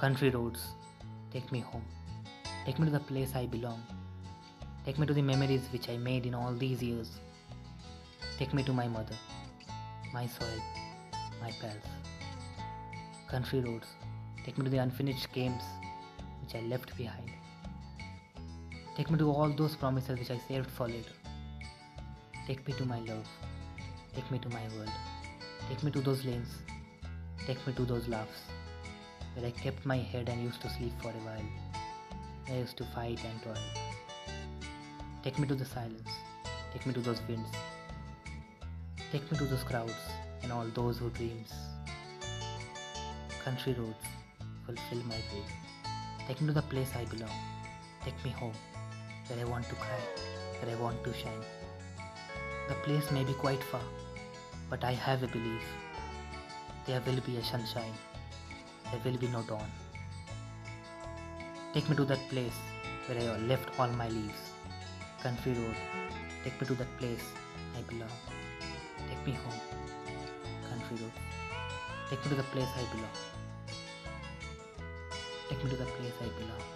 Country roads, take me home. Take me to the place I belong. Take me to the memories which I made in all these years. Take me to my mother, my soil, my pals. Country roads, take me to the unfinished games which I left behind. Take me to all those promises which I saved for later. Take me to my love. Take me to my world. Take me to those lanes. Take me to those laughs where I kept my head and used to sleep for a while. I used to fight and toil. Take me to the silence. Take me to those winds. Take me to those crowds and all those who dreams. Country roads fulfill my dream. Take me to the place I belong. Take me home, where I want to cry, where I want to shine. The place may be quite far, but I have a belief. There will be a sunshine. There will be no dawn. Take me to that place where I left all my leaves. Country road. Take me to that place I belong. Take me home. Country road. Take me to the place I belong. Take me to the place I belong.